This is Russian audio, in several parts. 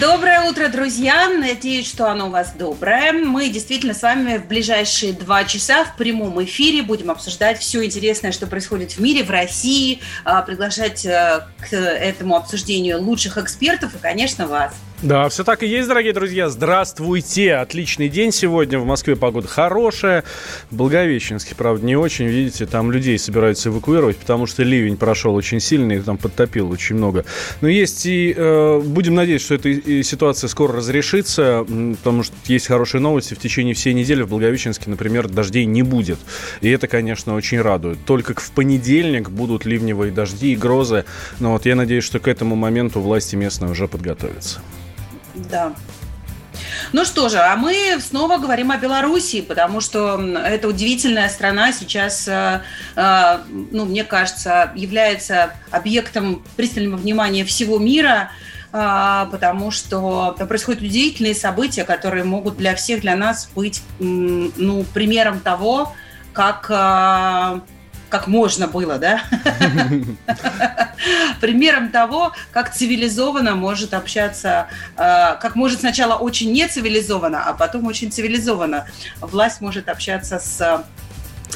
Доброе утро, друзья! Надеюсь, что оно у вас доброе. Мы действительно с вами в ближайшие два часа в прямом эфире будем обсуждать все интересное, что происходит в мире, в России, а, приглашать э, к этому обсуждению лучших экспертов и, конечно, вас. Да, все так и есть, дорогие друзья. Здравствуйте. Отличный день сегодня. В Москве погода хорошая. Благовещенский, правда, не очень. Видите, там людей собираются эвакуировать, потому что ливень прошел очень сильный, их там подтопил очень много. Но есть и... Э, будем надеяться, что эта и ситуация скоро разрешится, потому что есть хорошие новости. В течение всей недели в Благовещенске, например, дождей не будет. И это, конечно, очень радует. Только в понедельник будут ливневые дожди и грозы. Но вот я надеюсь, что к этому моменту власти местные уже подготовятся. Да. Ну что же, а мы снова говорим о Белоруссии, потому что эта удивительная страна сейчас, э, э, ну, мне кажется, является объектом пристального внимания всего мира, э, потому что происходят удивительные события, которые могут для всех, для нас быть, ну, примером того, как как можно было, да? Примером того, как цивилизованно может общаться, э, как может сначала очень нецивилизованно, а потом очень цивилизованно власть может общаться с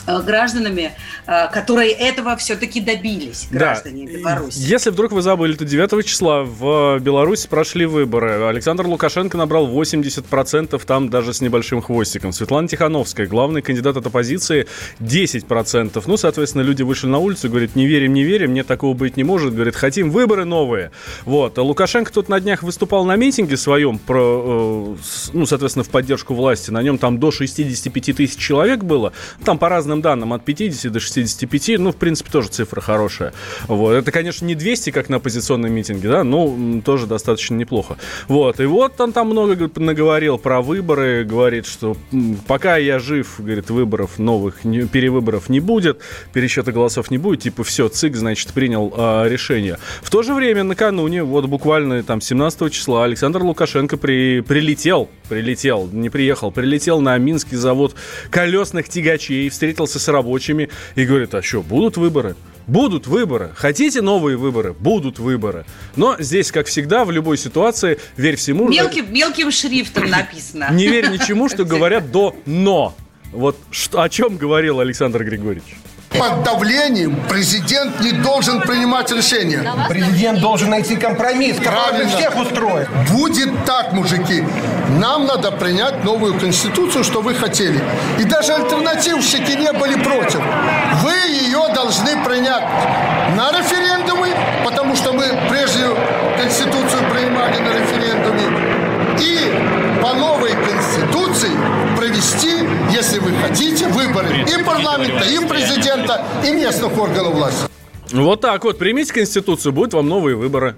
гражданами, э, которые этого все-таки добились, граждане Беларуси. Если вдруг вы забыли, то 9 числа в Беларуси прошли выборы. Александр Лукашенко набрал 80%, там даже с небольшим хвостиком. Светлана Тихановская, главный кандидат от оппозиции, 10%. Ну, соответственно, люди вышли на улицу и говорят, не верим, не верим, нет, такого быть не может. Говорит, хотим выборы новые. Вот. А Лукашенко тут на днях выступал на митинге своем, про, э, ну, соответственно, в поддержку власти. На нем там до 65 тысяч человек было. Там по разным данным от 50 до 65. Ну, в принципе, тоже цифра хорошая. Вот. Это, конечно, не 200, как на оппозиционном митинге, да, но тоже достаточно неплохо. Вот. И вот он там много наговорил про выборы, говорит, что пока я жив, говорит, выборов новых, перевыборов не будет, пересчета голосов не будет, типа, все, ЦИК, значит, принял а, решение. В то же время, накануне, вот буквально там 17 числа, Александр Лукашенко при, прилетел, прилетел, не приехал, прилетел на Минский завод колесных тягачей, встретился с рабочими и говорит, а что, будут выборы? Будут выборы. Хотите новые выборы? Будут выборы. Но здесь, как всегда, в любой ситуации, верь всему... Мелким, мелким шрифтом написано. Не верь ничему, что говорят до «но». Вот что, о чем говорил Александр Григорьевич? Под давлением президент не должен принимать решения. Президент должен найти компромисс, который Правильно. всех устроит. Будет так, мужики. Нам надо принять новую конституцию, что вы хотели. И даже альтернативщики не были против. Вы ее должны принять на референдумы, потому что мы прежнюю конституцию принимали на референдуме. И по новой конституции провести, если вы хотите, выборы и парламента, и президента, и местных органов власти. Вот так вот. Примите Конституцию, будут вам новые выборы.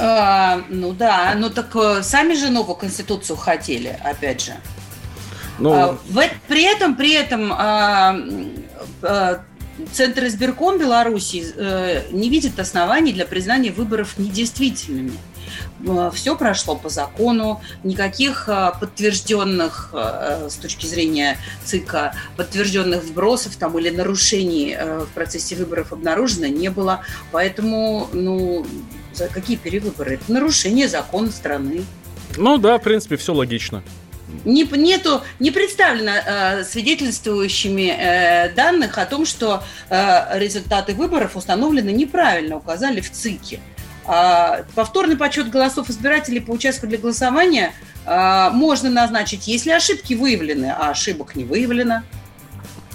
А, ну да, ну так э, сами же новую конституцию хотели, опять же. Ну, А, в э- при этом, при этом а, а, Центр избирком Беларуси э, не видит оснований для признания выборов недействительными. Все прошло по закону, никаких а, подтвержденных с точки зрения ЦИКа подтвержденных вбросов там, или нарушений в процессе выборов обнаружено не было. Поэтому, ну, за какие перевыборы? Это нарушение закона страны. ну да, в принципе, все логично. Не, нету, не представлено э, свидетельствующими э, данных о том, что э, результаты выборов установлены неправильно, указали в ЦИКе. А повторный подсчет голосов избирателей по участку для голосования э, можно назначить, если ошибки выявлены, а ошибок не выявлено.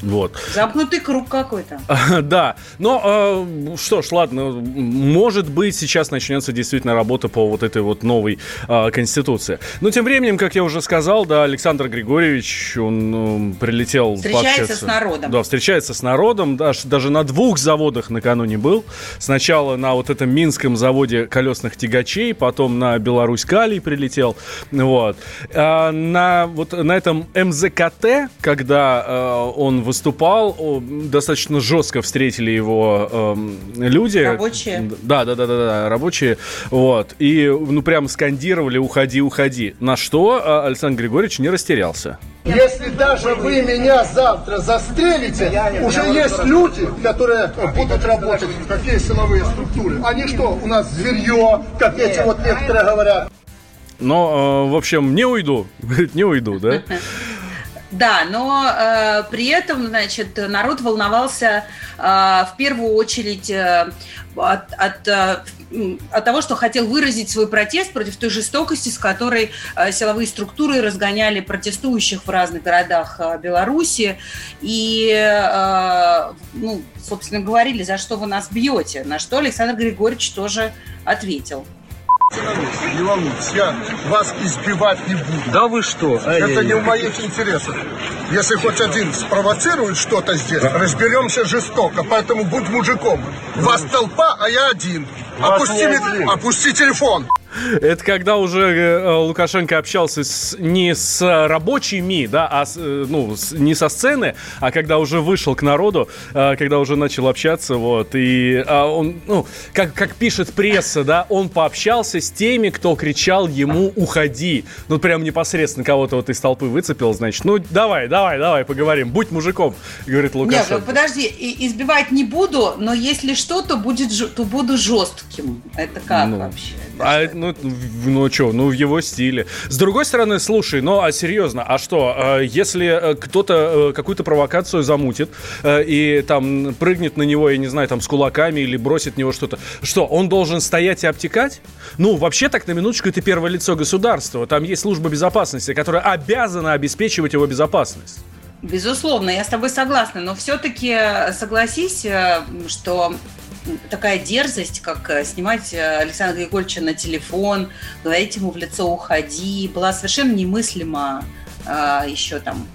Вот. Замкнутый круг какой-то. Да. Но э, что ж, ладно, может быть, сейчас начнется действительно работа по вот этой вот новой э, конституции. Но тем временем, как я уже сказал, да, Александр Григорьевич, он э, прилетел Встречается пообщаться. с народом. Да, встречается с народом. Даже, даже на двух заводах накануне был. Сначала на вот этом Минском заводе колесных тягачей, потом на Беларусь Калий прилетел. Вот. А на, вот на этом МЗКТ, когда э, он выступал, о, достаточно жестко встретили его эм, люди. Рабочие. Да, да, да, да, да, рабочие. Вот. И, ну, прям скандировали «Уходи, уходи». На что э, Александр Григорьевич не растерялся. Если даже вы меня завтра застрелите, уже есть люди, которые будут работать. Какие силовые структуры? Они что, у нас зверье, как эти вот некоторые говорят? Но, э, в общем, не уйду. Говорит, не уйду, да? Да, но э, при этом, значит, народ волновался э, в первую очередь э, от, от, э, от того, что хотел выразить свой протест против той жестокости, с которой э, силовые структуры разгоняли протестующих в разных городах э, Беларуси. И, э, ну, собственно, говорили, за что вы нас бьете. На что Александр Григорьевич тоже ответил. Не волнуйтесь, я вас избивать не буду. Да вы что? Это не в моих интересах. Если хоть один спровоцирует что-то здесь, разберемся жестоко. Поэтому будь мужиком. Вас толпа, а я один. Опусти, один. опусти телефон. Это когда уже э, Лукашенко общался с, не с рабочими, да, а с, э, ну, с- не со сцены, а когда уже вышел к народу, э, когда уже начал общаться, вот, и а, он, ну, как, как пишет пресса, да, он пообщался с теми, кто кричал ему «Уходи!» Ну, прям непосредственно кого-то вот из толпы выцепил, значит, ну, давай, давай, давай, поговорим, будь мужиком, говорит Нет, Лукашенко. подожди, и- избивать не буду, но если что, то, будет, то буду жестким. Это как Ну, вообще? А, ну, в- ну что, ну в его стиле. С другой стороны, слушай, ну а серьезно, а что, э, если э, кто-то э, какую-то провокацию замутит и там прыгнет на него, я не знаю, там с кулаками или бросит в него что-то, что, он должен стоять и обтекать? Ну, вообще так, на минуточку, это первое лицо государства. Там есть служба безопасности, которая обязана обеспечивать его безопасность. Безусловно, я с тобой согласна, но все-таки согласись, что такая дерзость, как э, снимать э, Александра Григорьевича на телефон, говорить ему в лицо «уходи», была совершенно немыслима э, еще там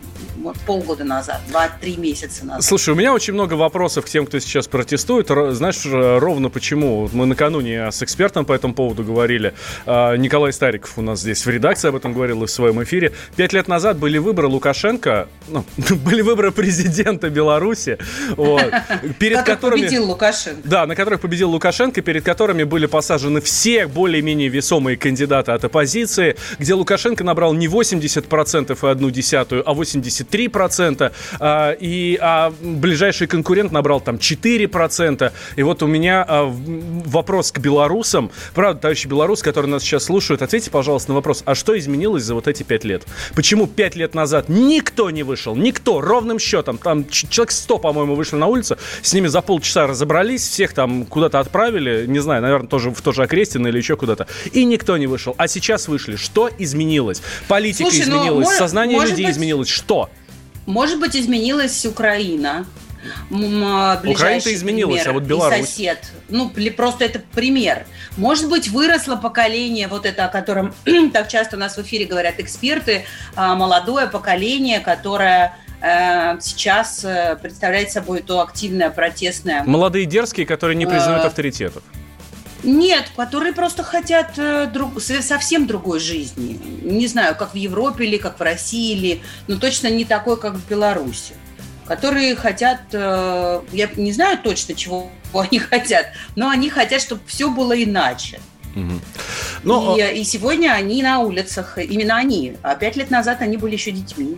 полгода назад, два-три месяца назад. Слушай, у меня очень много вопросов к тем, кто сейчас протестует. Ро- Знаешь, э, ровно почему? Мы накануне с экспертом по этому поводу говорили. А, Николай Стариков у нас здесь в редакции об этом говорил и в своем эфире. Пять лет назад были выборы Лукашенко, ну, были выборы президента Беларуси, вот, перед которыми... победил Лукашенко. Да, на которых победил Лукашенко, перед которыми были посажены все более-менее весомые кандидаты от оппозиции, где Лукашенко набрал не 80% и одну десятую, а 83%, а, и а ближайший конкурент набрал там 4%. И вот у меня а, вопрос к белорусам. Правда, товарищи белорусы, которые нас сейчас слушают, ответьте, пожалуйста, на вопрос, а что изменилось за вот эти пять лет? Почему пять лет назад никто не вышел? Никто, ровным счетом. Там человек 100, по-моему, вышли на улицу, с ними за полчаса разобрались, всех там куда-то отправили, не знаю, наверное, тоже в тоже Окрестино или еще куда-то. И никто не вышел. А сейчас вышли. Что изменилось? Политика Слушай, ну, изменилась, может- сознание может людей быть- изменилось. Что? Может быть, изменилась Украина. А, ближайший изменилась, пример, а вот Беларусь? И сосед. Ну, просто это пример. Может быть, выросло поколение, вот это, о котором так часто у нас в эфире говорят эксперты, а, молодое поколение, которое э, сейчас э, представляет собой то активное, протестное. Молодые дерзкие, которые не признают А. авторитетов. Нет, которые просто хотят э, друг- со- совсем другой жизни. Не знаю, как в Европе или как в России, или, но точно не такой, как в Беларуси. Которые хотят, э, я не знаю точно, чего они хотят, но они хотят, чтобы все было иначе. Но, и, и сегодня они на улицах, именно они. А пять лет назад они были еще детьми.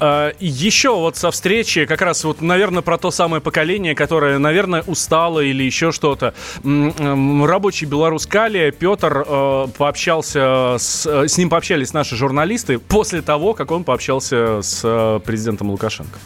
А, Еще вот со встречи, как раз вот, наверное, про то самое поколение, которое, наверное, устало или еще что-то. Рабочий белорус Калия, Петр, э, пообщался с, с ним пообщались наши журналисты после того, как он пообщался с э, президентом Лукашенко.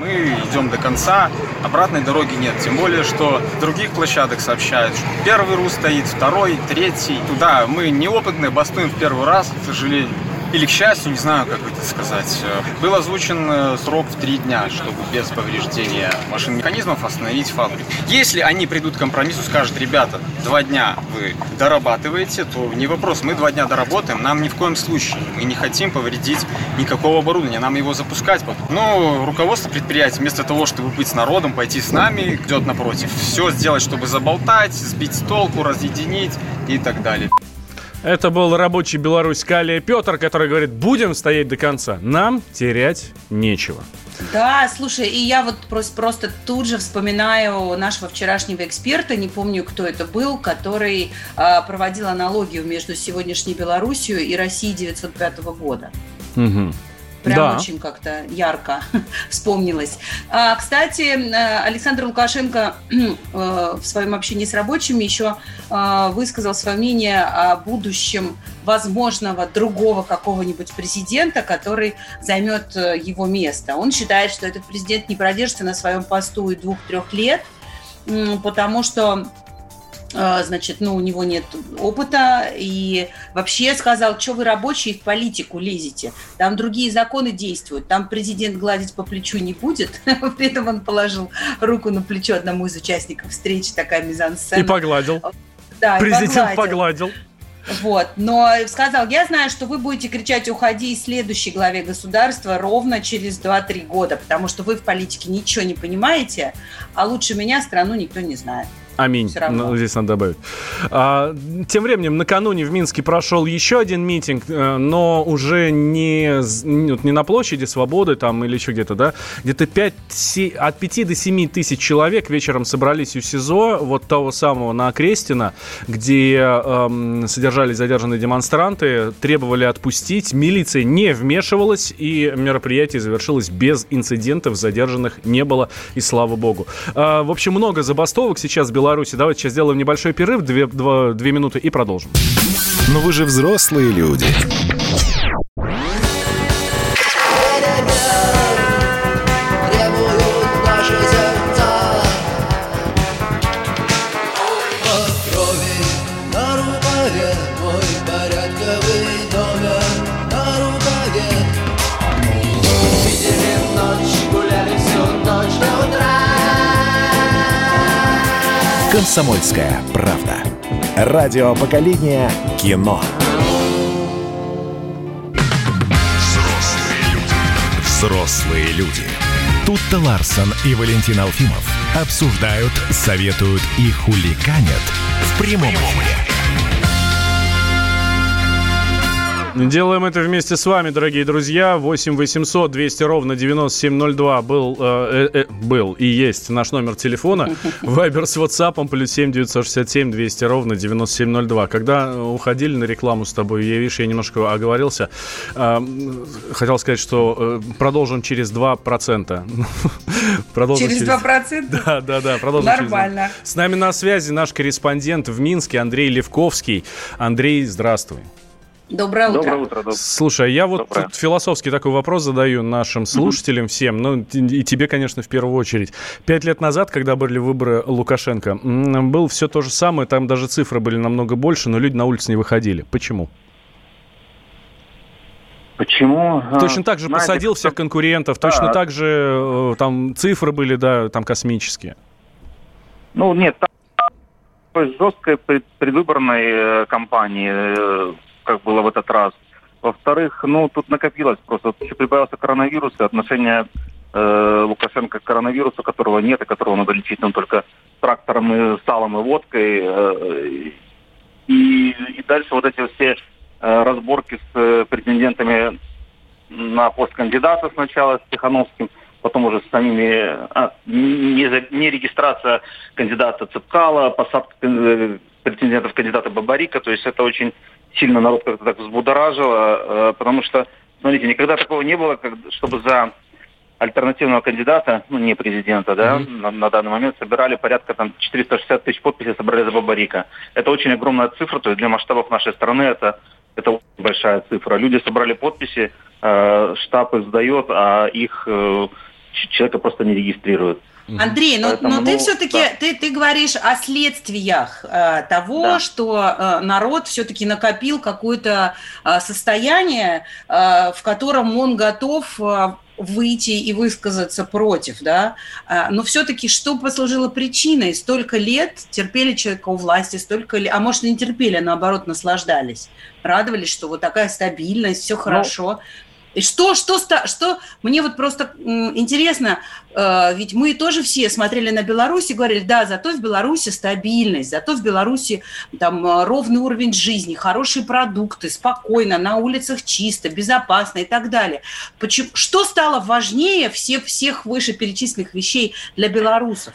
Мы идем до конца, обратной дороги нет. Тем более, что других площадок сообщают, что первый РУ стоит, второй, третий. Туда мы неопытные, бастуем в первый раз, к сожалению. Или к счастью, не знаю, как это сказать, был озвучен срок в три дня, чтобы без повреждения машин механизмов остановить фабрику. Если они придут к компромиссу, скажут, ребята, два дня вы дорабатываете, то не вопрос, мы два дня доработаем, нам ни в коем случае, мы не хотим повредить никакого оборудования, нам его запускать. Но руководство предприятия вместо того, чтобы быть с народом, пойти с нами, идет напротив. Все сделать, чтобы заболтать, сбить с толку, разъединить и так далее. Это был рабочий Беларусь Калия Петр, который говорит, будем стоять до конца. Нам терять нечего. Да, слушай, и я вот просто, просто тут же вспоминаю нашего вчерашнего эксперта, не помню, кто это был, который э, проводил аналогию между сегодняшней Белоруссией и Россией 905 года. Угу. Прям Да. очень как-то ярко вспомнилось. А, кстати, э, Александр Лукашенко э, в своем общении с рабочими еще э, высказал свое мнение о будущем возможного другого какого-нибудь президента, который займет его место. Он считает, что этот президент не продержится на своем посту и двух-трех лет, потому что значит, ну, у него нет опыта, и вообще сказал, что вы рабочие в политику лезете, там другие законы действуют, там президент гладить по плечу не будет, при этом он положил руку на плечо одному из участников встречи, такая мизансцена. И погладил. Да, и Президент погладил. погладил. Вот, но сказал, я знаю, что вы будете кричать «уходи» следующей главе государства ровно через 2-3 года, потому что вы в политике ничего не понимаете, а лучше меня страну никто не знает. Аминь. Ну, здесь надо добавить. А, тем временем, накануне в Минске прошел еще один митинг, э, но уже не, не на площади Свободы там или еще где-то, да? Где-то 5, се- от 5 до 7 тысяч человек вечером собрались у СИЗО, вот того самого на Крестина, где эм, содержались задержанные демонстранты, требовали отпустить. Милиция не вмешивалась, и мероприятие завершилось без инцидентов, задержанных не было, и слава богу. А, в общем, много забастовок сейчас в Беларуси. Давайте сейчас сделаем небольшой перерыв, две, два- две минуты, и продолжим. Но вы же взрослые люди. Комсомольская правда. Радио поколения кино. Взрослые люди. Взрослые люди. Тут-то Ларсон и Валентин Алфимов обсуждают, советуют и хуликанят в прямом эфире. Делаем это вместе с вами, дорогие друзья. 8 800 200 ровно 9702 был, э, э, э, был и есть наш номер телефона. Вайбер с WhatsApp плюс 7 967 200 ровно 9702. Когда уходили на рекламу с тобой, я, видишь, я немножко оговорился. Э, хотел сказать, что э, продолжим через 2%. Продолжим Через 2%? Да, да, да, продолжим через Нормально. 2%. С нами на связи наш корреспондент в Минске Андрей Левковский. Андрей, здравствуй. Доброе утро. Доброе утро. доб- Слушай, я вот Доброе. тут философский такой вопрос задаю нашим слушателям всем, ну и тебе, конечно, в первую очередь. Пять лет назад, когда были выборы Лукашенко, было все то же самое, там даже цифры были намного больше, но люди на улицы не выходили. Почему? Почему? А, Точно так же знаете, посадил всех конкурентов, Да. точно так же э, там цифры были, да, там космические. Ну, нет, там такой жесткой пред- предвыборной э, кампании, э, как было в этот раз. Во-вторых, ну, тут накопилось просто. Еще прибавился коронавирус, и отношение э, Лукашенко к коронавирусу, которого нет, и которого надо лечить ну, только трактором и салом и водкой. э, и, и дальше вот эти все э, разборки с э, претендентами на пост кандидата сначала с Тихановским, потом уже с самими а, не, не регистрация кандидата Цепкала, посадка э, претендентов кандидата Бабарика, то есть это очень сильно народ как-то так взбудоражило, э, потому что, смотрите, никогда такого не было, как- чтобы за альтернативного кандидата, ну не президента, да, на, на данный момент собирали порядка там 460 тысяч подписей собрали за Бабарика. Это очень огромная цифра, то есть для масштабов нашей страны это это очень большая цифра. Люди собрали подписи, э, штаб их сдает, а их э, человека просто не регистрируют. Андрей, но, Поэтому, но ты ну, все-таки да. ты, ты говоришь о следствиях э, того, Да. что э, народ все-таки накопил какое-то э, состояние, э, в котором он готов э, выйти и высказаться против, да. А, Но все-таки что послужило причиной? Столько лет терпели человека у власти, столько лет, а может не терпели, а наоборот наслаждались, радовались, что вот такая стабильность, все хорошо. И что, что, ста- что, мне вот просто интересно, э, ведь мы тоже все смотрели на Беларусь и говорили, да, зато в Беларуси стабильность, зато в Беларуси там э, ровный уровень жизни, хорошие продукты, спокойно, на улицах чисто, безопасно и так далее. Почему, что стало важнее всех, всех вышеперечисленных вещей для белорусов?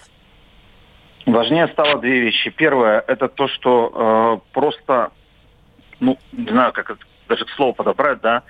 Важнее стало две вещи. Первое, это то, что э, просто, ну, не знаю, как это даже к слову подобрать, да,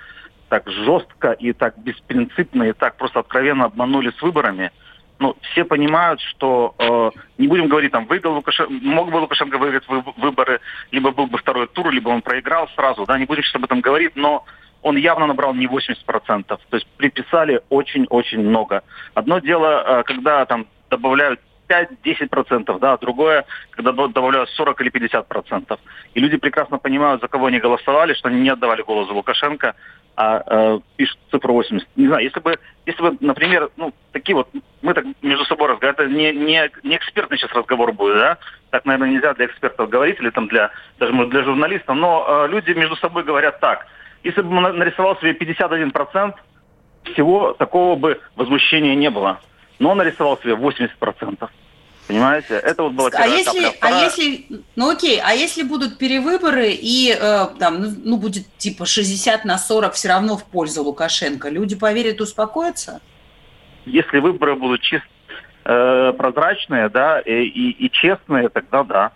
так жестко и так беспринципно и так просто откровенно обманули с выборами. Ну, все понимают, что э, не будем говорить, там, выиграл Лукашенко, мог бы Лукашенко выиграть вы- выборы, либо был бы второй тур, либо он проиграл сразу, да, не будем сейчас об этом говорить, но он явно набрал не 80%. То есть приписали очень-очень много. Одно дело, э, когда там добавляют 5-10%, да, другое, когда до- добавляют 40 или 50%. И люди прекрасно понимают, за кого они голосовали, что они не отдавали голос за Лукашенко, а э, пишут цифру 80. Не знаю, если бы, если бы, например, ну, такие вот, мы так между собой разговариваем, это не, не, не экспертный сейчас разговор будет, да, так, наверное, нельзя для экспертов говорить, или там для, даже может, для журналистов, но э, люди между собой говорят так, если бы нарисовал себе 51%, всего такого бы возмущения не было. Но он нарисовал себе 80%. Понимаете? Это вот была А если, капля. а если, ну окей, а если будут перевыборы и э, там, ну, ну, будет типа 60 на 40 все равно в пользу Лукашенко, люди поверят, успокоятся? Если выборы будут чисто э, прозрачные, да, и, и- и честные, тогда да.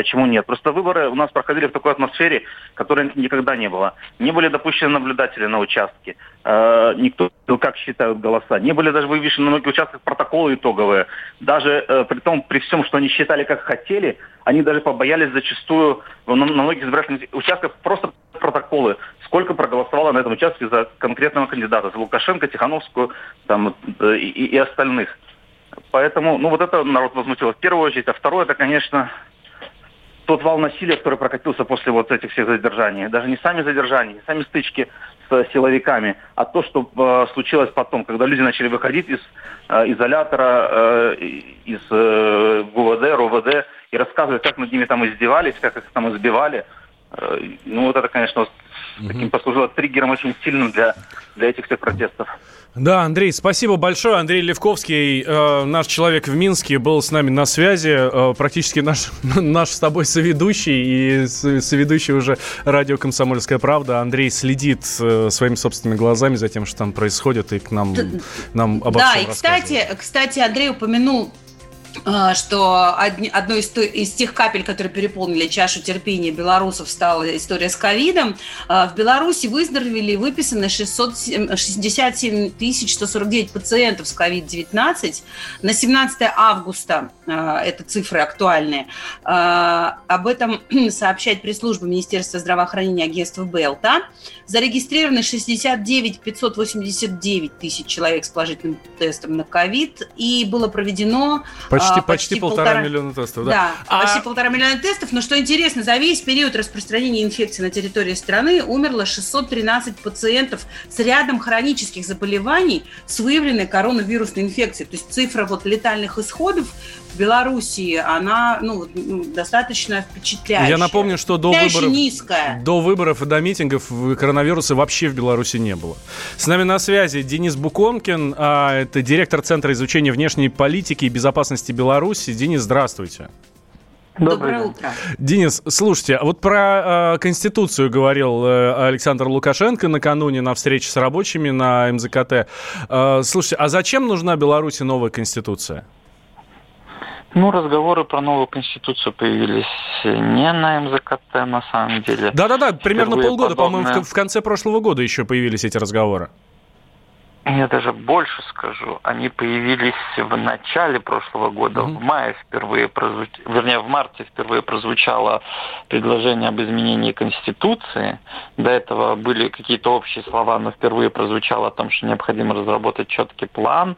Почему нет? Просто выборы у нас проходили в такой атмосфере, которой никогда не было. Не были допущены наблюдатели на участке. Э, никто как считают голоса. Не были даже вывешены на многих участках протоколы итоговые. Даже э, при том, при всем, что они считали как хотели, они даже побоялись зачастую на, на многих избирательных участках просто протоколы. Сколько проголосовало на этом участке за конкретного кандидата, за Лукашенко, Тихановскую там, э, и, и остальных. Поэтому, ну вот это народ возмутило в первую очередь. А второе, это, конечно, тот вал насилия, который прокатился после вот этих всех задержаний. Даже не сами задержания, не сами стычки с силовиками, а то, что э, случилось потом, когда люди начали выходить из э, изолятора, э, из э, ГУВД, РОВД и рассказывать, как над ними там издевались, как их там избивали. Э, ну вот это, конечно, таким послужило триггером очень сильным для, для этих всех протестов. Да, Андрей, спасибо большое. Андрей Левковский, э, наш человек в Минске, был с нами на связи. Э, практически наш, наш с тобой соведущий и соведущий уже радио «Комсомольская правда». Андрей следит э, своими собственными глазами за тем, что там происходит, и к нам, нам обо да, всем и кстати, кстати, Андрей упомянул что одни- одной из, тех капель, которые переполнили чашу терпения белорусов, стала история с ковидом. Э, В Беларуси выздоровели и выписаны 667 тысяч 149 пациентов с COVID-19. На 17 августа, э, это цифры актуальные, об этом сообщает пресс-служба Министерства здравоохранения агентства БЭЛТа. Зарегистрированы 69 589 тысяч человек с положительным тестом на ковид, и было проведено Почти, а, почти, полтора, миллиона тестов, да. да, А- почти полтора миллиона тестов. Но что интересно, за весь период распространения инфекции на территории страны умерло 613 пациентов с рядом хронических заболеваний с выявленной коронавирусной инфекцией. То есть цифра вот летальных исходов в Белоруссии, она ну, ну, достаточно впечатляющая. Я напомню, что до выборов, низкая. до выборов и до митингов коронавируса вообще в Беларуси не было. С нами на связи Денис Буконкин, а, это директор Центра изучения внешней политики и безопасности Беларуси. Денис, здравствуйте. Доброе утро. Денис, слушайте, а вот про э, Конституцию говорил э, Александр Лукашенко накануне на встрече с рабочими на МЗКТ. Э, слушайте, а зачем нужна Беларуси новая Конституция? Ну, разговоры про новую конституцию появились не на МЗКТ, на самом деле. Да-да-да, примерно Впервые полгода, по-моему, в, подобное. в конце прошлого года еще появились эти разговоры. Я даже больше скажу, они появились в начале прошлого года, в мае впервые прозвучало, вернее, в марте впервые прозвучало предложение об изменении Конституции. До этого были какие-то общие слова, но впервые прозвучало о том, что необходимо разработать четкий план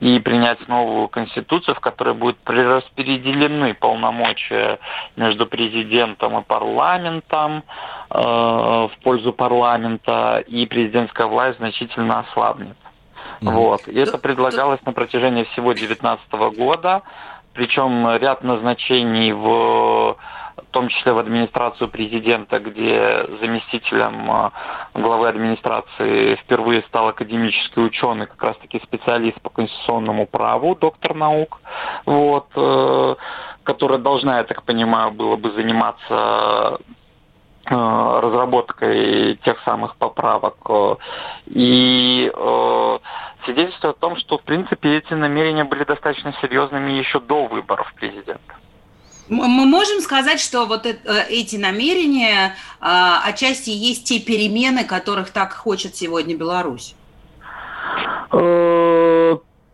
и принять новую Конституцию, в которой будут перераспределены полномочия между президентом и парламентом э, в пользу парламента, и президентская власть значительно ослабнет. Вот. И это предлагалось на протяжении всего 2019 года. Причем ряд назначений в в том числе в администрацию президента, где заместителем э, главы администрации впервые стал академический ученый, как раз таки специалист по конституционному праву, доктор наук, вот, э, которая должна, я так понимаю, было бы заниматься разработкой тех самых поправок. И свидетельствует о том, что, в принципе, эти намерения были достаточно серьезными еще до выборов президента. Мы можем сказать, что вот эти намерения а, отчасти есть те перемены, которых так хочет сегодня Беларусь?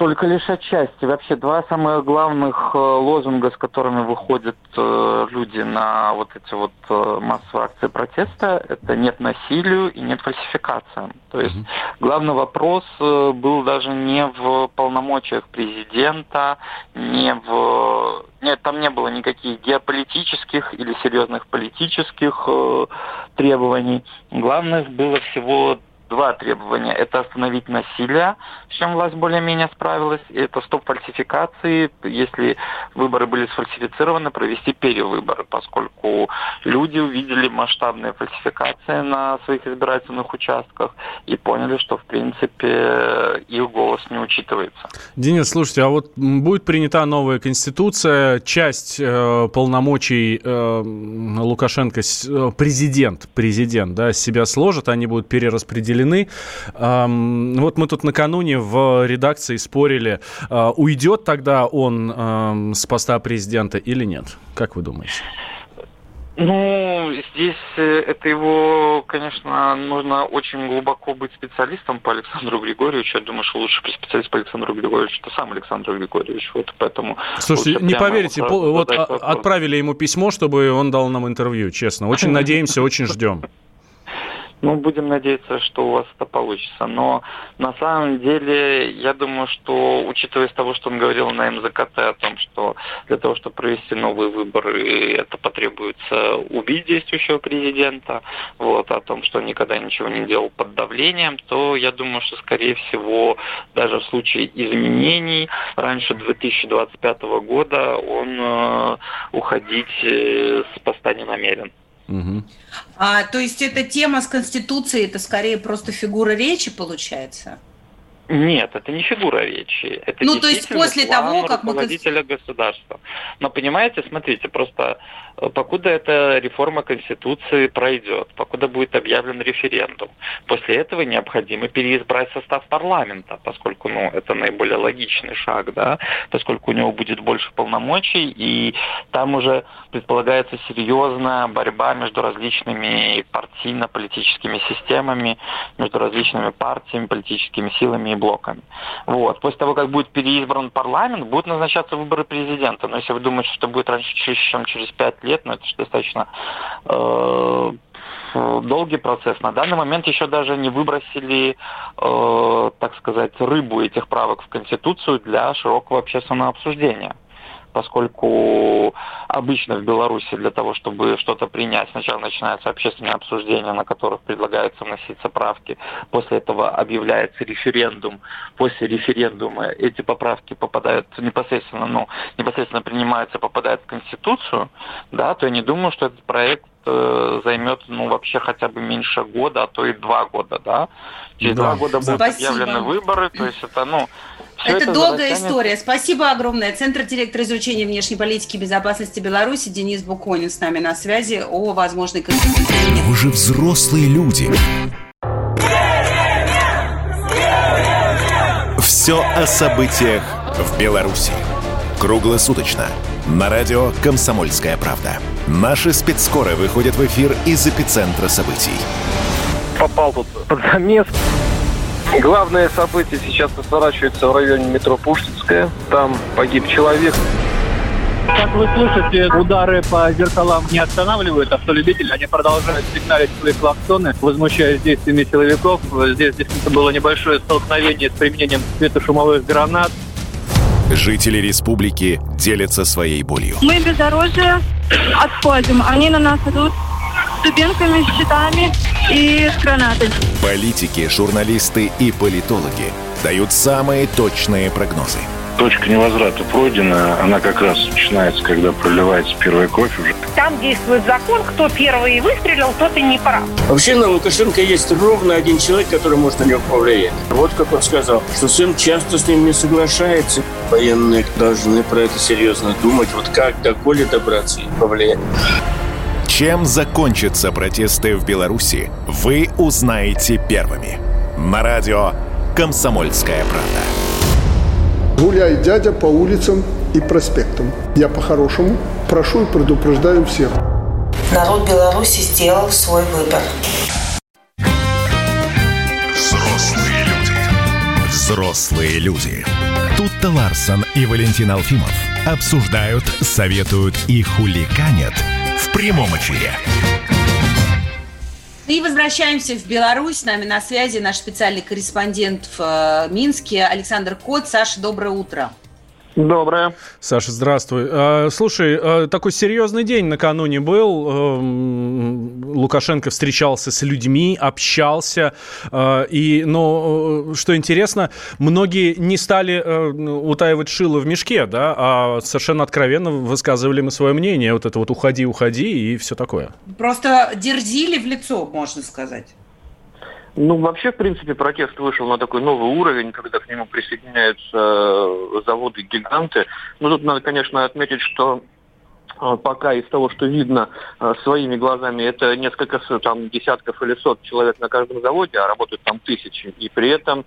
Только лишь отчасти. Вообще два самых главных э, лозунга, с которыми выходят э, люди на вот эти вот э, массовые акции протеста, это нет насилию и нет фальсификациям. То есть главный вопрос был даже не в полномочиях президента, не в... Нет, там не было никаких геополитических или серьезных политических требований. Главных было всего два требования. Это остановить насилие, с чем власть более-менее справилась. Это стоп фальсификации. Если выборы были сфальсифицированы, провести перевыборы, поскольку люди увидели масштабные фальсификации на своих избирательных участках и поняли, что, в принципе, их голос не учитывается. Денис, слушайте, а вот будет принята новая конституция, часть э, полномочий э, Лукашенко, э, президент, президент, да, себя сложит, они будут перераспределены определены. Вот мы тут накануне в редакции спорили, а, уйдет тогда он с поста президента или нет? Как вы думаете? Ну, здесь э, это его, конечно, нужно очень глубоко быть специалистом по Александру Григорьевичу. Я думаю, что лучше специалист по Александру Григорьевичу, это сам Александр Григорьевич. Вот поэтому... Слушайте, не поверите, вот, вот отправили ему письмо, чтобы он дал нам интервью, честно. Очень надеемся, очень ждем. Ну, будем надеяться, что у вас это получится. Но на самом деле, я думаю, что, учитывая того, что он говорил на МЗКТ о том, что для того, чтобы провести новые выборы, это потребуется убить действующего президента, вот, о том, что он никогда ничего не делал под давлением, то я думаю, что, скорее всего, даже в случае изменений раньше 2025 года он э, уходить э, с поста не намерен. Угу. А, то есть эта тема с Конституцией, это скорее просто фигура речи получается? Нет, это не фигура речи. Это ну, то есть после того, как мы... руководителя государства. Но понимаете, смотрите, просто э, покуда эта реформа Конституции пройдет, покуда будет объявлен референдум, после этого необходимо переизбрать состав парламента, поскольку ну, это наиболее логичный шаг, да, поскольку у него будет больше полномочий, и там уже предполагается серьезная борьба между различными партийно-политическими системами, между различными партиями, политическими силами и блоками. Вот. После того, как будет переизбран парламент, будут назначаться выборы президента. Но если вы думаете, что будет раньше, чем через пять лет, ну это же достаточно э, долгий процесс. На данный момент еще даже не выбросили, э, так сказать, рыбу этих правок в Конституцию для широкого общественного обсуждения поскольку обычно в Беларуси для того, чтобы что-то принять, сначала начинается общественное обсуждение, на которых предлагаются вноситься правки, после этого объявляется референдум, после референдума эти поправки попадают непосредственно, ну, непосредственно принимаются, попадают в Конституцию, да, то я не думаю, что этот проект э, займет, ну, вообще хотя бы меньше года, а то и два года, да. Через да. два года будут Спасибо. объявлены выборы, то есть это, ну, это, это долгая история. Спасибо огромное. Центр директора изучения внешней политики и безопасности Беларуси Денис Буконин с нами на связи о возможной конституции. Вы же взрослые люди. Все о событиях в Беларуси. Круглосуточно. На радио «Комсомольская правда». Наши спецскоры выходят в эфир из эпицентра событий. Попал тут под замес. Главное событие сейчас разворачивается в районе метро Пушкинская. Там погиб человек. Как вы слышите, удары по зеркалам не останавливают автолюбителей. Они продолжают сигналить свои клаксоны, возмущаясь действиями силовиков. Здесь действительно было небольшое столкновение с применением светошумовых гранат. Жители республики делятся своей болью. Мы бездорожье отходим. Они на нас идут с дубинками, с щитами и с. Политики, журналисты и политологи дают самые точные прогнозы. Точка невозврата пройдена. Она как раз начинается, когда проливается первая кровь уже. Там действует закон, кто первый выстрелил, тот и не прав. Вообще на Лукашенко есть ровно один человек, который может на него повлиять. Вот как он сказал, что сын часто с ним не соглашается. Военные должны про это серьезно думать. Вот как до Коли добраться и повлиять. Чем закончатся протесты в Беларуси, вы узнаете первыми. На радио «Комсомольская правда». Гуляй, дядя, по улицам и проспектам. Я по-хорошему прошу и предупреждаю всех. Народ Беларуси сделал свой выбор. Взрослые люди. Взрослые люди. Тут-то Ларсон и Валентин Алфимов обсуждают, советуют и хуликанят прямом эфире. И возвращаемся в Беларусь. С нами на связи наш специальный корреспондент в э, Минске Александр Кот. Саша, доброе утро. Доброе. Саша, здравствуй. А, Слушай, а, такой серьезный день накануне был. Эм, Лукашенко встречался с людьми, общался. А, И, но, э, что интересно, многие не стали э, утаивать шило в мешке, да, а совершенно откровенно высказывали мы свое мнение. Вот это вот «уходи, уходи» и все такое. Просто дерзили в лицо, можно сказать. Ну, вообще, в принципе, протест вышел на такой новый уровень, когда к нему присоединяются э, заводы-гиганты. Ну, тут надо, конечно, отметить, что э, пока из того, что видно э, своими глазами, это несколько там, десятков или сот человек на каждом заводе, а работают там тысячи. И при этом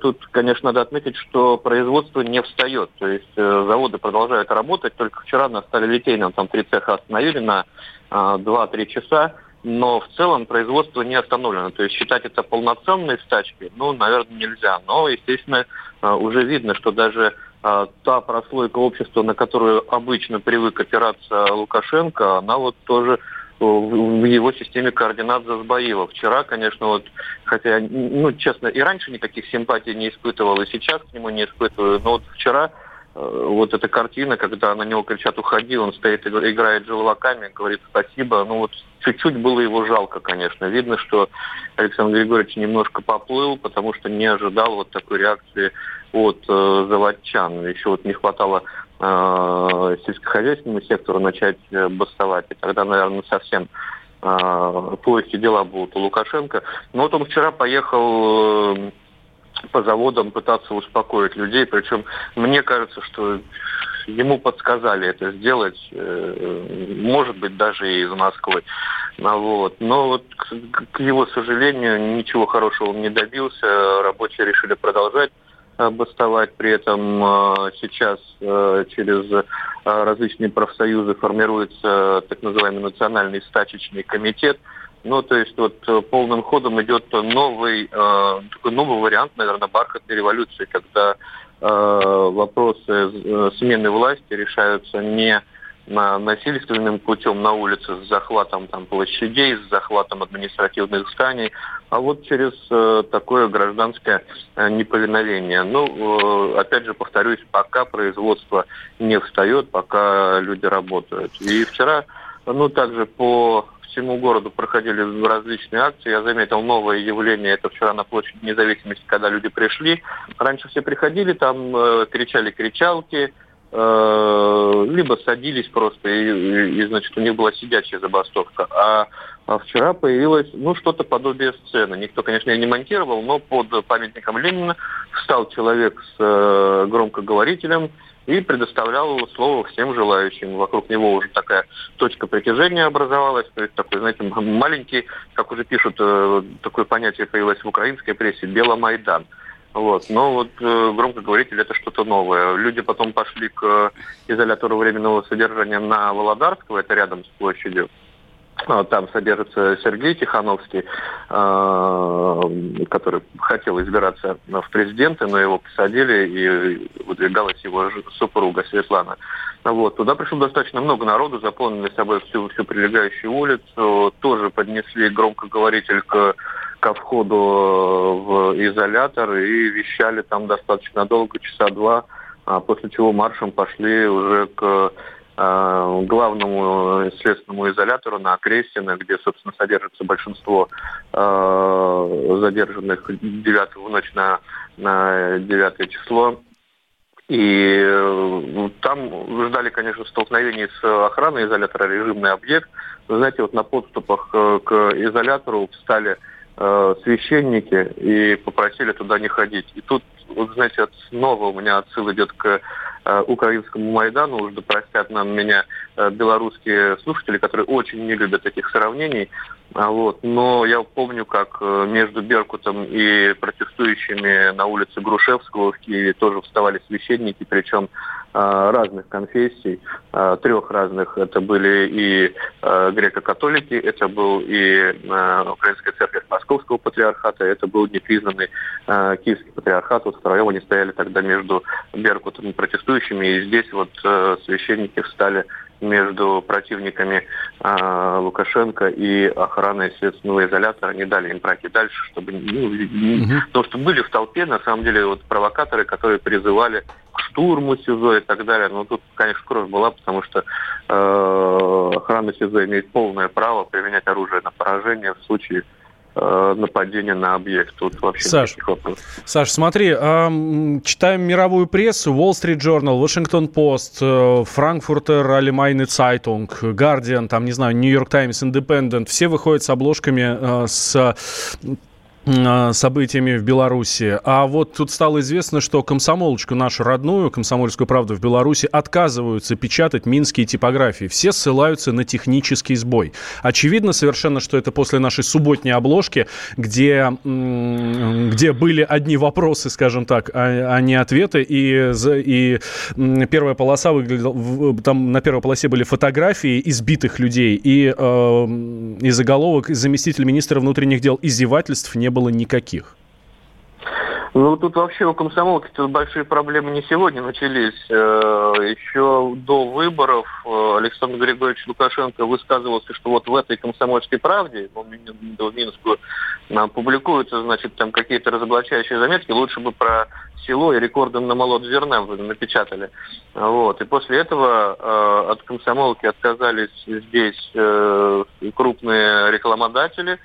тут, конечно, надо отметить, что производство не встает. То есть заводы продолжают работать. Только вчера на сталелитейном там три цеха остановили на э, 2-3 часа. Но в целом производство не остановлено. То есть считать это полноценной стачкой, ну, наверное, нельзя. Но, естественно, э, уже видно, что даже э, та прослойка общества, на которую обычно привык опираться Лукашенко, она вот тоже э, в его системе координат засбоила. Вчера, конечно, вот, хотя, ну, честно, и раньше никаких симпатий не испытывал, и сейчас к нему не испытываю, но вот вчера вот эта картина, когда на него кричат «уходи», он стоит, и игра- играет желваками, говорит «спасибо», ну вот чуть-чуть было его жалко, конечно. Видно, что Александр Григорьевич немножко поплыл, потому что не ожидал вот такой реакции от э, заводчан. Еще вот не хватало э, сельскохозяйственному сектору начать э, бастовать. И тогда, наверное, совсем э, плохие дела будут у Лукашенко. Но вот он вчера поехал э, по заводам пытаться успокоить людей. Причем мне кажется, что ему подсказали это сделать, э, может быть, даже и из Москвы. Ну, вот. Но вот, к, его сожалению, ничего хорошего он не добился. Рабочие решили продолжать бастовать. При этом э, сейчас э, через различные профсоюзы формируется так называемый национальный стачечный комитет. Ну, то есть вот э, полным ходом идет новый, э, такой новый вариант, наверное, бархатной революции, когда э, вопросы э, смены власти решаются не на насильственным путем на улице с захватом там площадей, с захватом административных зданий, а вот через э, такое гражданское э, неповиновение. Ну, э, опять же, повторюсь, пока производство не встает, пока люди работают. И вчера, ну, также по всему городу проходили различные акции. Я заметил новое явление. Это вчера на площади независимости, когда люди пришли. Раньше все приходили, там э, кричали кричалки, э, либо садились просто, и, и, и, значит, у них была сидячая забастовка. А, а вчера появилось, ну, что-то подобие сцены. Никто, конечно, ее не монтировал, но под памятником Ленина встал человек с э, громкоговорителем и предоставлял слово всем желающим. Вокруг него уже такая точка притяжения образовалась, то есть такой, знаете, маленький, как уже пишут, э, такое понятие появилось в украинской прессе, Беломайдан. Вот. Но вот э, громкоговоритель это что-то новое. Люди потом пошли к э, изолятору временного содержания на Володарского, это рядом с площадью. А, Там содержится Сергей Тихановский, э, который хотел избираться в президенты, но его посадили и выдвигалась его супруга Светлана. Вот. Туда пришло достаточно много народу, заполнили собой всю, всю прилегающую улицу, тоже поднесли громкоговоритель к, ко входу в изолятор и вещали там достаточно долго, часа два, а после чего маршем пошли уже к э, главному следственному изолятору на Крестина, где, собственно, содержится большинство э, задержанных 9 в ночь на, на 9 число. И э, там ждали, конечно, столкновений с охраной изолятора, режимный объект. Вы знаете, вот на подступах э, к изолятору встали э, священники и попросили туда не ходить. И тут, вот знаете, снова у меня отсыл идет к э, украинскому Майдану, уж да простят нам меня э, белорусские слушатели, которые очень не любят таких сравнений. А Вот. Но я помню, как э, между Беркутом и протестующими на улице Грушевского в Киеве тоже вставали священники, причем разных конфессий, э, трех разных. Это были и э, греко-католики, это был и Украинская церковь Московского патриархата, это был непризнанный Киевский патриархат. Вот втроем они стояли тогда между Беркутом и протестующими, и здесь вот священники встали между противниками э, Лукашенко и охраной следственного изолятора, не дали им пройти дальше, чтобы ну, не- потому что были в толпе, на самом деле, вот провокаторы, которые призывали к штурму СИЗО и так далее. Но тут, конечно, кровь была, потому что э, охрана СИЗО имеет полное право применять оружие на поражение в случае нападения на объект. Тут вообще Саш, никаких вопросов. Саш, смотри, ам, читаем мировую прессу, Wall Street Journal, Washington Post, э, Frankfurter Allgemeine Zeitung, Guardian, там, не знаю, New York Times, Independent, все выходят с обложками э, с э, событиями в Беларуси. А вот тут стало известно, что комсомолочку нашу родную, комсомольскую правду в Беларуси, отказываются печатать минские типографии. Все ссылаются на технический сбой. Очевидно совершенно, что это после нашей субботней обложки, где, где были одни вопросы, скажем так, а, а не ответы. И, и первая полоса выглядела... Там на первой полосе были фотографии избитых людей. И, э, и заголовок заместитель министра внутренних дел издевательств не было никаких. Ну, тут вообще у комсомолки тут большие проблемы не сегодня начались. Э, Еще до выборов э, Александр Григорьевич Лукашенко высказывался, что вот в этой комсомольской правде, ну, в Минскую, нам публикуются, значит, там какие-то разоблачающие заметки, лучше бы про село и рекорды на молот зерна напечатали. Вот. И после этого э, от комсомолки отказались здесь э, крупные рекламодатели,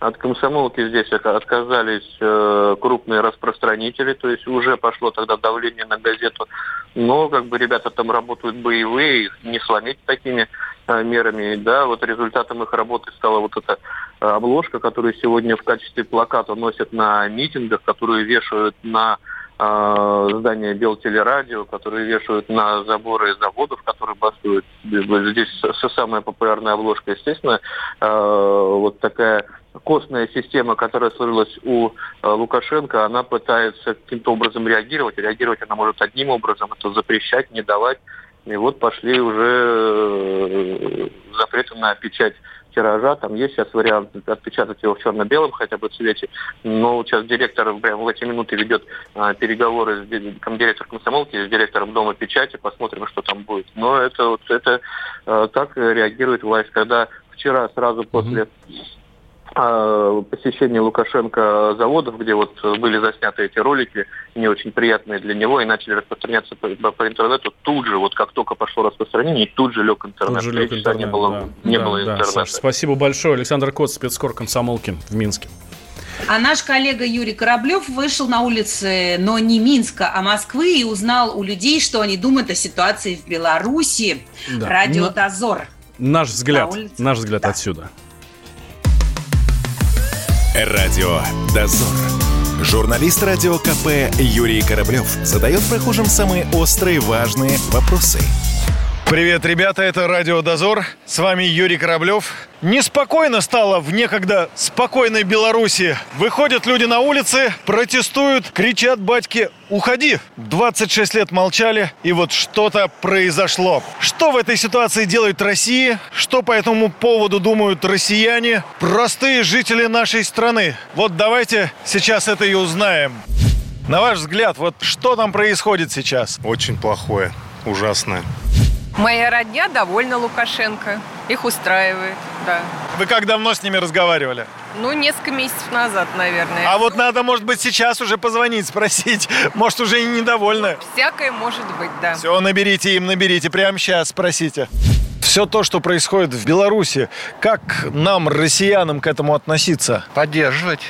от комсомолки здесь отказались э, крупные распространители, то есть уже пошло тогда давление на газету. Но как бы ребята там работают боевые, их не сломить такими э, мерами. Да, вот результатом их работы стала вот эта э, обложка, которую сегодня в качестве плаката носят на митингах, которую вешают на э, здание Белтелерадио, которые вешают на заборы заводов, которые бастуют. Здесь самая популярная обложка, естественно, э, вот такая костная система, которая сложилась у э, Лукашенко, она пытается каким-то образом реагировать. Реагировать она может одним образом, это запрещать, не давать. И вот пошли уже э, запреты на печать тиража. Там есть сейчас вариант отпечатать его в черно-белом хотя бы цвете. Но сейчас директор прямо в эти минуты ведет а, переговоры с ди- комдиректором комсомолки, с директором Дома печати. Посмотрим, что там будет. Но это вот это э, так реагирует власть, когда вчера сразу после а, посещения Лукашенко заводов, где вот были засняты эти ролики, не очень приятные для него, и начали распространяться по, по интернету, тут же, вот как только пошло распространение, тут же лег интернет. Тут же лег интернет, не было, да. не Да, было да, интернета. Саш, спасибо большое. Александр Кот, спецкор комсомолки в Минске. А наш коллега Юрий Кораблев вышел на улицы, но не Минска, а Москвы и узнал у людей, что они думают о ситуации в Беларуси. Да. Радио На- Дозор. Наш взгляд, На улице. наш взгляд отсюда. Радио «Дозор». Журналист радио КП Юрий Кораблев задает прохожим самые острые важные вопросы. Привет, ребята, это Радио Дозор. С вами Юрий Кораблев. Неспокойно стало в некогда спокойной Беларуси. Выходят люди на улицы, протестуют, кричат батьки «Уходи!». 26 лет молчали, и вот что-то произошло. Что в этой ситуации делает Россия? Что по этому поводу думают россияне? Простые жители нашей страны. Вот давайте сейчас это и узнаем. На ваш взгляд, вот что там происходит сейчас? Очень плохое, ужасное. Моя родня довольна Лукашенко. Их устраивает, да. Вы как давно с ними разговаривали? Ну, несколько месяцев назад, наверное. А вот надо, может быть, сейчас уже позвонить, спросить. Может, уже и недовольны. Всякое может быть, да. Все, наберите им, наберите. Прямо сейчас спросите. Все то, что происходит в Беларуси, как нам, россиянам, к этому относиться? Поддерживать.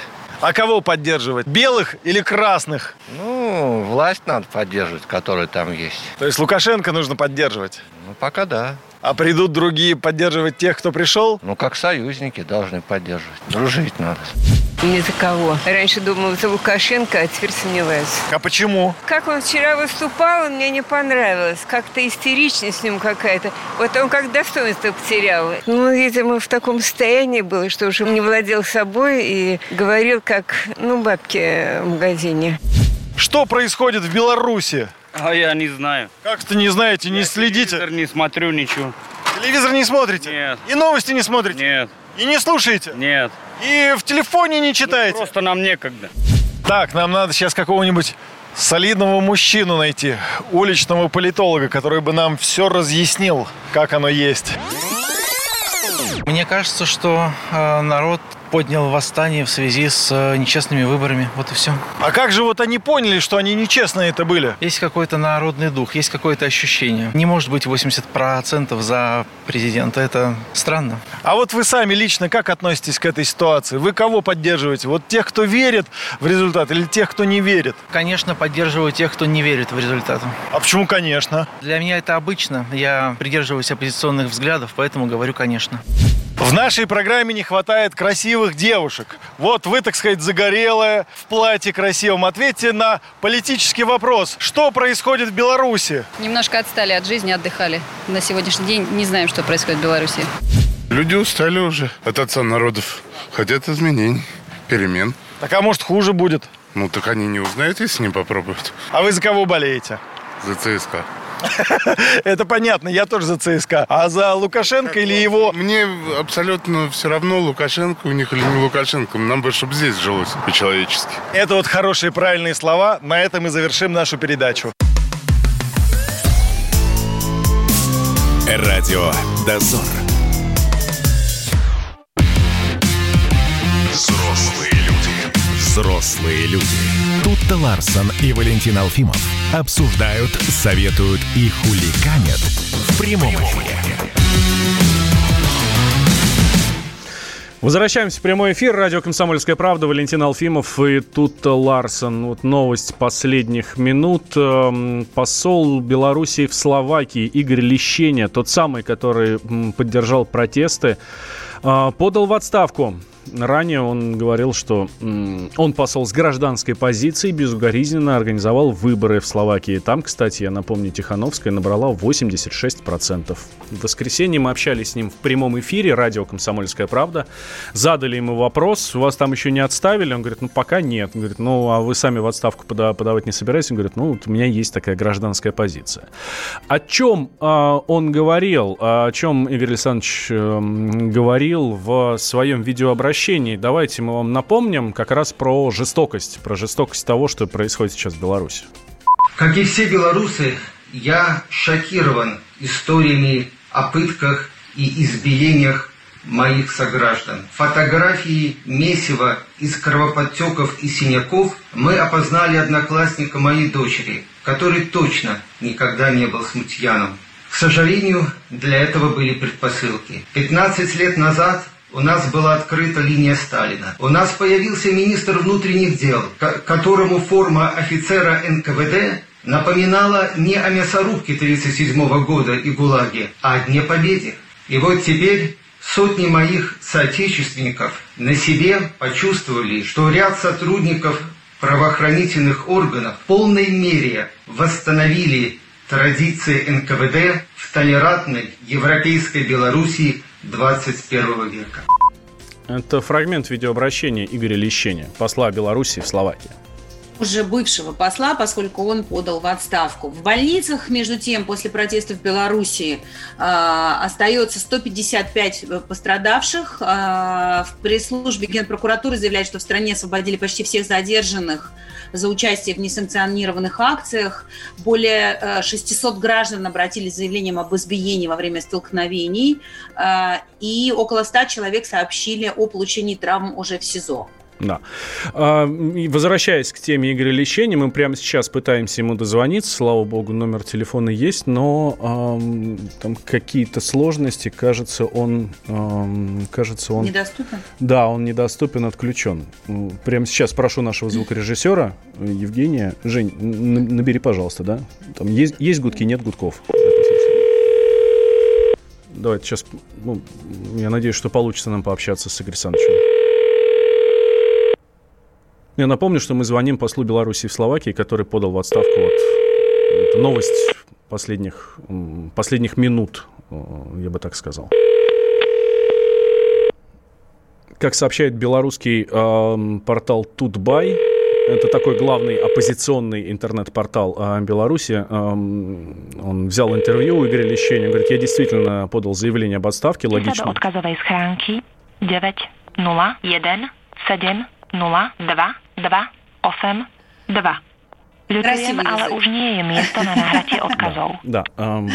А кого поддерживать? Белых или красных? Ну, власть надо поддерживать, которая там есть. То есть Лукашенко нужно поддерживать? Ну, пока да. А придут другие поддерживать тех, кто пришел? Ну, как союзники должны поддерживать. Дружить надо. Ни за кого. Раньше думала за Лукашенко, а теперь сомневаюсь. А почему? Как он вчера выступал, мне не понравилось. Как-то истеричность с ним какая-то. Вот он как достоинство потерял. Ну, видимо, в таком состоянии был, что уже не владел собой и говорил, как, ну, бабки в магазине. Что происходит в Беларуси? А я не знаю. Как-то не знаете, не я следите? Телевизор не смотрю ничего. Телевизор не смотрите? Нет. И новости не смотрите? Нет. И не слушаете? Нет. И в телефоне не читаете? Ну, просто нам некогда. Так, нам надо сейчас какого-нибудь солидного мужчину найти, уличного политолога, который бы нам все разъяснил, как оно есть. Мне кажется, что э, народ поднял восстание в связи с э, нечестными выборами. Вот и все. А как же вот они поняли, что они нечестные это были? Есть какой-то народный дух, есть какое-то ощущение. Не может быть 80% за президента. Это странно. А вот вы сами лично как относитесь к этой ситуации? Вы кого поддерживаете? Вот тех, кто верит в результат или тех, кто не верит? Конечно, поддерживаю тех, кто не верит в результат. А почему конечно? Для меня это обычно. Я придерживаюсь оппозиционных взглядов, поэтому говорю конечно. В нашей программе не хватает красивых девушек. Вот вы, так сказать, загорелая, в платье красивом. Ответьте на политический вопрос. Что происходит в Беларуси? Немножко отстали от жизни, отдыхали. На сегодняшний день не знаем, что происходит в Беларуси. Люди устали уже от отца народов. Хотят изменений, перемен. Так а может хуже будет? Ну так они не узнают, если не попробуют. А вы за кого болеете? За ЦСКА. Это понятно, я тоже за ЦСКА. А за Лукашенко или его... Мне абсолютно все равно, Лукашенко у них или не Лукашенко. Нам бы, чтобы здесь жилось по-человечески. Это вот хорошие правильные слова. На этом мы завершим нашу передачу. Радио «Дозор». Взрослые люди. Тут-то Ларсон и Валентин Алфимов обсуждают, советуют и хуликанят в прямом эфире. Возвращаемся в прямой эфир. Радио «Комсомольская правда». Валентин Алфимов и Тутта Ларсон. Вот новость последних минут. Эм, Посол Белоруссии в Словакии Игорь Лещеня, тот самый, который поддержал протесты, э, подал в отставку. Ранее он говорил, что он посол с гражданской позицией безукоризненно организовал выборы в Словакии. Там, кстати, я напомню, Тихановская набрала 86%. В воскресенье мы общались с ним в прямом эфире, радио «Комсомольская правда». Задали ему вопрос, вас там еще не отставили? Он говорит, ну, пока нет. Он говорит, ну, а вы сами в отставку пода- подавать не собираетесь? Он говорит, ну, вот у меня есть такая гражданская позиция. О чем а, он говорил, о чем Игорь Александрович эм, говорил в своем видеообращении? Давайте мы вам напомним как раз про жестокость, про жестокость того, что происходит сейчас в Беларуси. Как и все белорусы, я шокирован историями о пытках и избиениях моих сограждан. Фотографии месива из кровоподтеков и синяков мы опознали одноклассника моей дочери, который точно никогда не был смутьяном. К сожалению, для этого были предпосылки. 15 лет назад у нас была открыта линия Сталина. У нас появился министр внутренних дел, ко- которому форма офицера НКВД напоминала не о мясорубке 1937 года и ГУЛАГе, а о Дне Победы. И вот теперь сотни моих соотечественников на себе почувствовали, что ряд сотрудников правоохранительных органов в полной мере восстановили традиции НКВД в толерантной европейской Белоруссии 21 века. Это фрагмент видеообращения Игоря Лещения, посла Беларуси в Словакии уже бывшего посла, поскольку он подал в отставку. В больницах, между тем, после протестов в Беларуси э, остается 155 пострадавших. Э, в пресс-службе Генпрокуратуры заявляют, что в стране освободили почти всех задержанных за участие в несанкционированных акциях. Более э, 600 граждан обратились с заявлением об избиении во время столкновений. Э, и около 100 человек сообщили о получении травм уже в СИЗО. Да. А, возвращаясь к теме Игоря Лещения, мы прямо сейчас пытаемся ему дозвониться. Слава богу, номер телефона есть, но а, там какие-то сложности. Кажется, он... А, кажется, он... Недоступен? Да, он недоступен, отключен. Прямо сейчас прошу нашего звукорежиссера Евгения. Жень, набери, пожалуйста, да? Там есть, есть гудки, нет гудков. Давайте сейчас... Ну, я надеюсь, что получится нам пообщаться с Игорем Александровичем. Я напомню, что мы звоним послу Беларуси в Словакии, который подал в отставку. Вот, это новость последних, последних минут, э, я бы так сказал. Как сообщает белорусский э, портал Тутбай, это такой главный оппозиционный интернет-портал э, Беларуси. Э, он взял интервью у Игоря Лещения. говорит, я действительно подал заявление об отставке, логично. Odkazowej schránky 901 702 2, 8, 2. Ľutujem, ale už nie je miesto на нahratie odkazov. Да. Эм,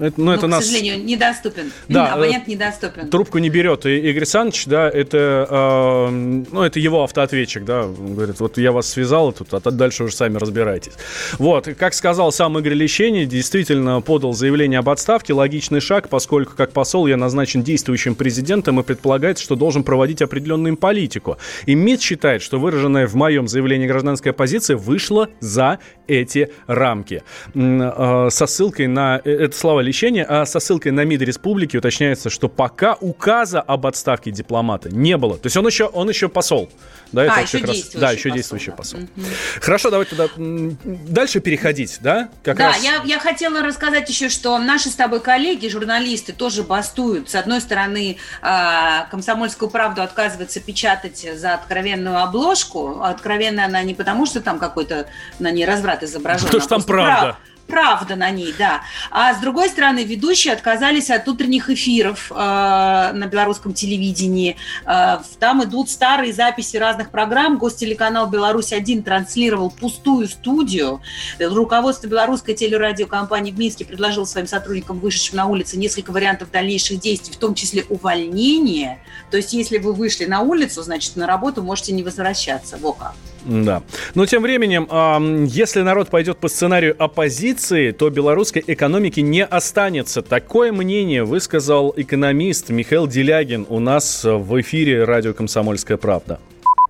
это, ну, это к нас... сожалению, недоступен. Да, Абонент недоступен. Трубку не берет и Игорь Александрович, да, это, э, ну, это его автоответчик, да, он говорит, вот я вас связал тут, а дальше уже сами разбирайтесь. Вот, как сказал сам Игорь Лещений, действительно подал заявление об отставке, логичный шаг, поскольку как посол я назначен действующим президентом и предполагается, что должен проводить определенную им политику. И МИД считает, что выраженная в моем заявлении гражданская позиция вышла за за эти рамки. А, со ссылкой на... Э, это слова лечения, а со ссылкой на МИД республики уточняется, что пока указа об отставке дипломата не было. То есть он еще, он еще посол. Да, это а, еще раз, Да, еще действующий посол. Угу. Хорошо, давайте тогда дальше переходить, да? Как да, раз... я, я хотела рассказать еще, что наши с тобой коллеги, журналисты, тоже бастуют. С одной стороны, а, «Комсомольскую правду» отказывается печатать за откровенную обложку. Откровенная она не потому, что там какой-то на ней разврат изображен. Потому что там правда правда на ней, да. А с другой стороны, ведущие отказались от утренних эфиров э, на белорусском телевидении. Э, там идут старые записи разных программ. Гостелеканал «Беларусь-1» транслировал пустую студию. Руководство белорусской телерадиокомпании в Минске предложило своим сотрудникам, вышедшим на улицы, несколько вариантов дальнейших действий, в том числе увольнение. То есть, если вы вышли на улицу, значит, на работу можете не возвращаться. Во как. Да. Но тем временем, если народ пойдет по сценарию оппозиции, то белорусской экономики не останется. Такое мнение высказал экономист Михаил Делягин у нас в эфире радио «Комсомольская правда».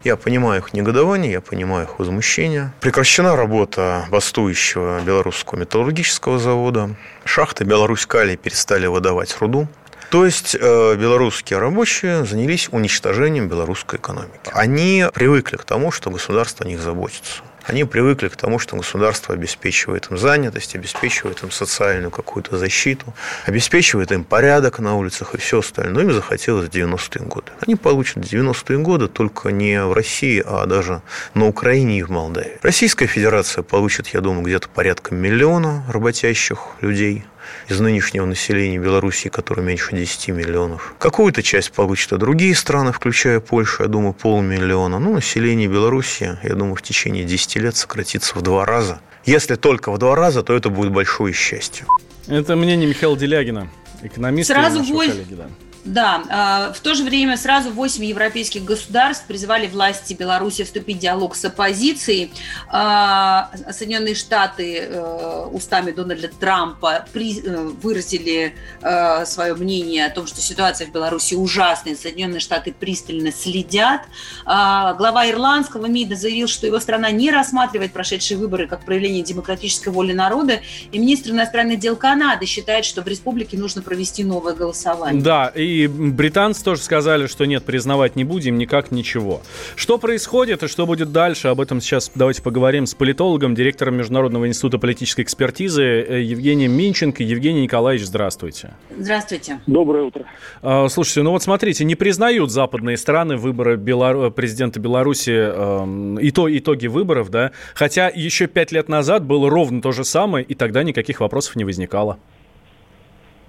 Я понимаю их негодование, я понимаю их возмущение. Прекращена работа бастующего белорусского металлургического завода. Шахты Беларусь-Калий перестали выдавать руду. То есть э, белорусские рабочие занялись уничтожением белорусской экономики. Они привыкли к тому, что государство о них заботится. Они привыкли к тому, что государство обеспечивает им занятость, обеспечивает им социальную какую-то защиту, обеспечивает им порядок на улицах и все остальное. Им захотелось в 90-е годы. Они получат 90-е годы только не в России, а даже на Украине и в Молдавии. Российская Федерация получит, я думаю, где-то порядка миллиона работящих людей – из нынешнего населения Белоруссии, которое меньше 10 миллионов. Какую-то часть получат и другие страны, включая Польшу, я думаю, полмиллиона. Ну, население Белоруссии, я думаю, в течение 10 лет сократится в два раза. Если только в два раза, то это будет большое счастье. Это мнение Михаила Делягина, экономиста Сразу бой... коллеги, да. Да, а, в то же время сразу 8 европейских государств призвали власти Беларуси вступить в диалог с оппозицией. А, Соединенные Штаты э, устами Дональда Трампа э, выразили э, свое мнение о том, что ситуация в Беларуси ужасная, Соединенные Штаты пристально следят. А, глава ирландского МИДа заявил, что его страна не рассматривает прошедшие выборы как проявление демократической воли народа, и министр иностранных дел Канады считает, что в республике нужно провести новое голосование. Да, и и британцы тоже сказали, что нет, признавать не будем, никак ничего. Что происходит и что будет дальше, об этом сейчас давайте поговорим с политологом, директором Международного института политической экспертизы э, Евгением Минченко. Евгений Николаевич, здравствуйте. Здравствуйте. Доброе утро. А, слушайте, ну вот смотрите, не признают западные страны выборы Белору... президента Беларуси, э, и то, итоги выборов, да, хотя еще пять лет назад было ровно то же самое, и тогда никаких вопросов не возникало.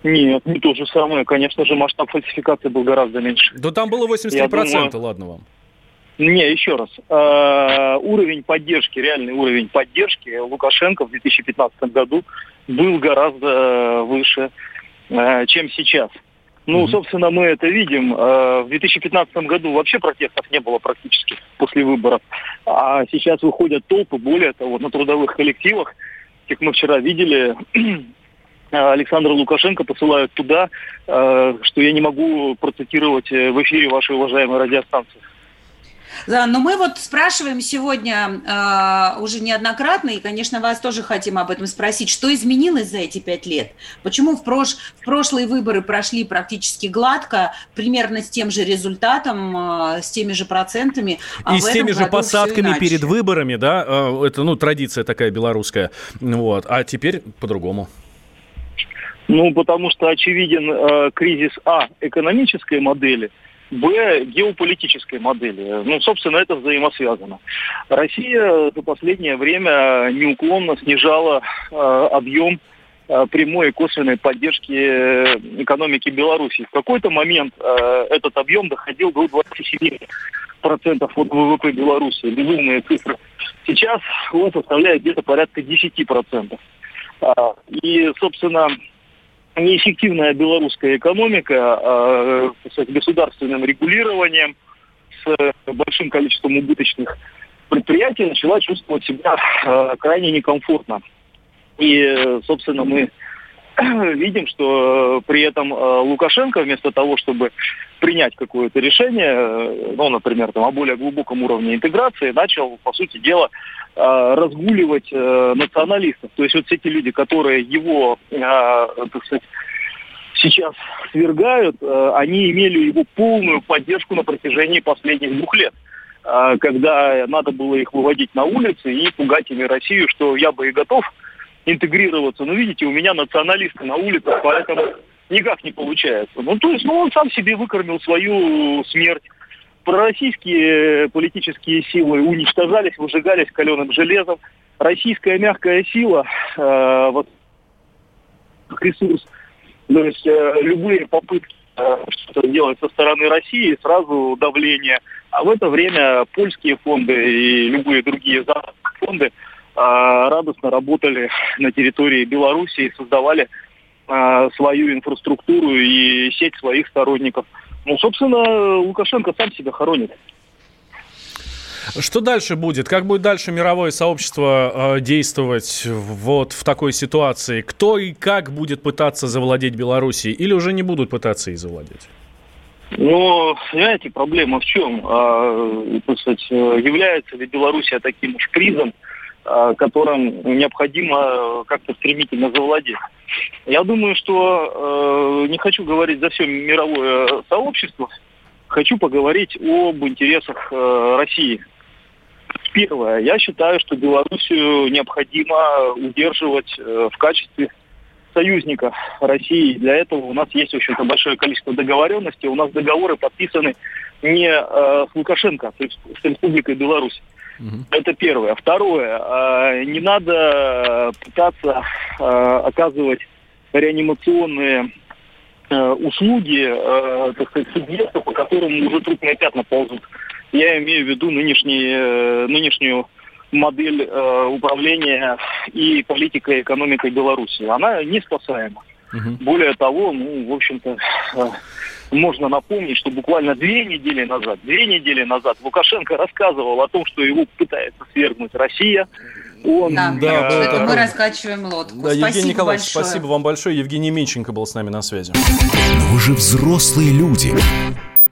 Нет, не то же самое. Конечно же, масштаб фальсификации был гораздо меньше. Да там было 83%, Я думаю... ладно вам. Не, еще раз. Э, уровень поддержки, реальный уровень поддержки Лукашенко в 2015 году был гораздо выше, э, чем сейчас. Ну, mm-hmm. собственно, мы это видим. Э, в 2015 году вообще протестов не было практически после выборов. А сейчас выходят толпы, более того, на трудовых коллективах, как мы вчера видели, Александра Лукашенко посылают туда, э, что я не могу процитировать в эфире вашей уважаемой радиостанции. Да, но мы вот спрашиваем сегодня э, уже неоднократно, и, конечно, вас тоже хотим об этом спросить, что изменилось за эти пять лет? Почему в, прош... в прошлые выборы прошли практически гладко, примерно с тем же результатом, э, с теми же процентами, а и с теми же посадками перед выборами, да? Э, это, ну, традиция такая белорусская. Вот. А теперь по-другому. Ну, потому что очевиден э, кризис А экономической модели – Б, геополитической модели. Ну, собственно, это взаимосвязано. Россия за последнее время неуклонно снижала э, объем э, прямой и косвенной поддержки э, экономики Беларуси. В какой-то момент э, этот объем доходил до 27% от ВВП Беларуси. Безумные цифры. Сейчас он составляет где-то порядка 10%. А, и, собственно, неэффективная белорусская экономика а, с государственным регулированием, с большим количеством убыточных предприятий начала чувствовать себя а, крайне некомфортно. И, собственно, мы видим, что при этом Лукашенко вместо того, чтобы принять какое-то решение, ну, например, там, о более глубоком уровне интеграции, начал, по сути дела, разгуливать националистов. То есть вот эти люди, которые его, так сказать, сейчас свергают, э, они имели его полную поддержку на протяжении последних двух лет э, когда надо было их выводить на улицы и пугать ими Россию, что я бы и готов интегрироваться. Но видите, у меня националисты на улицах, поэтому никак не получается. Ну, то есть, ну, он сам себе выкормил свою смерть. Пророссийские политические силы уничтожались, выжигались каленым железом. Российская мягкая сила, э, вот ресурс, то есть э, любые попытки э, что-то делать со стороны России, сразу давление. А в это время польские фонды и любые другие фонды радостно работали на территории Беларуси и создавали э, свою инфраструктуру и сеть своих сторонников. Ну, собственно, Лукашенко сам себя хоронит. Что дальше будет? Как будет дальше мировое сообщество э, действовать вот в такой ситуации? Кто и как будет пытаться завладеть Белоруссией? Или уже не будут пытаться и завладеть? Ну, знаете, проблема в чем? А, сказать, является ли Белоруссия таким уж призом, а, которым необходимо как-то стремительно завладеть? Я думаю, что э, не хочу говорить за все мировое сообщество, хочу поговорить об интересах э, России Первое. Я считаю, что Белоруссию необходимо удерживать э, в качестве союзника России. Для этого у нас есть, в общем-то, большое количество договоренностей. У нас договоры подписаны не э, с Лукашенко, а с Республикой Беларусь. Угу. Это первое. Второе. Э, не надо пытаться э, оказывать реанимационные э, услуги, э, так сказать, субъекту, по которому уже трупные пятна ползут. Я имею в виду нынешний, э, нынешнюю модель э, управления и политикой экономикой Беларуси. Она не спасаема. Угу. Более того, ну, в общем-то, э, можно напомнить, что буквально две недели назад, две недели назад Лукашенко рассказывал о том, что его пытается свергнуть Россия. Он, да, да, это мы раскачиваем лодку. Да, спасибо Евгений Николаевич, большое. спасибо вам большое. Евгений Менченко был с нами на связи. Но вы же взрослые люди.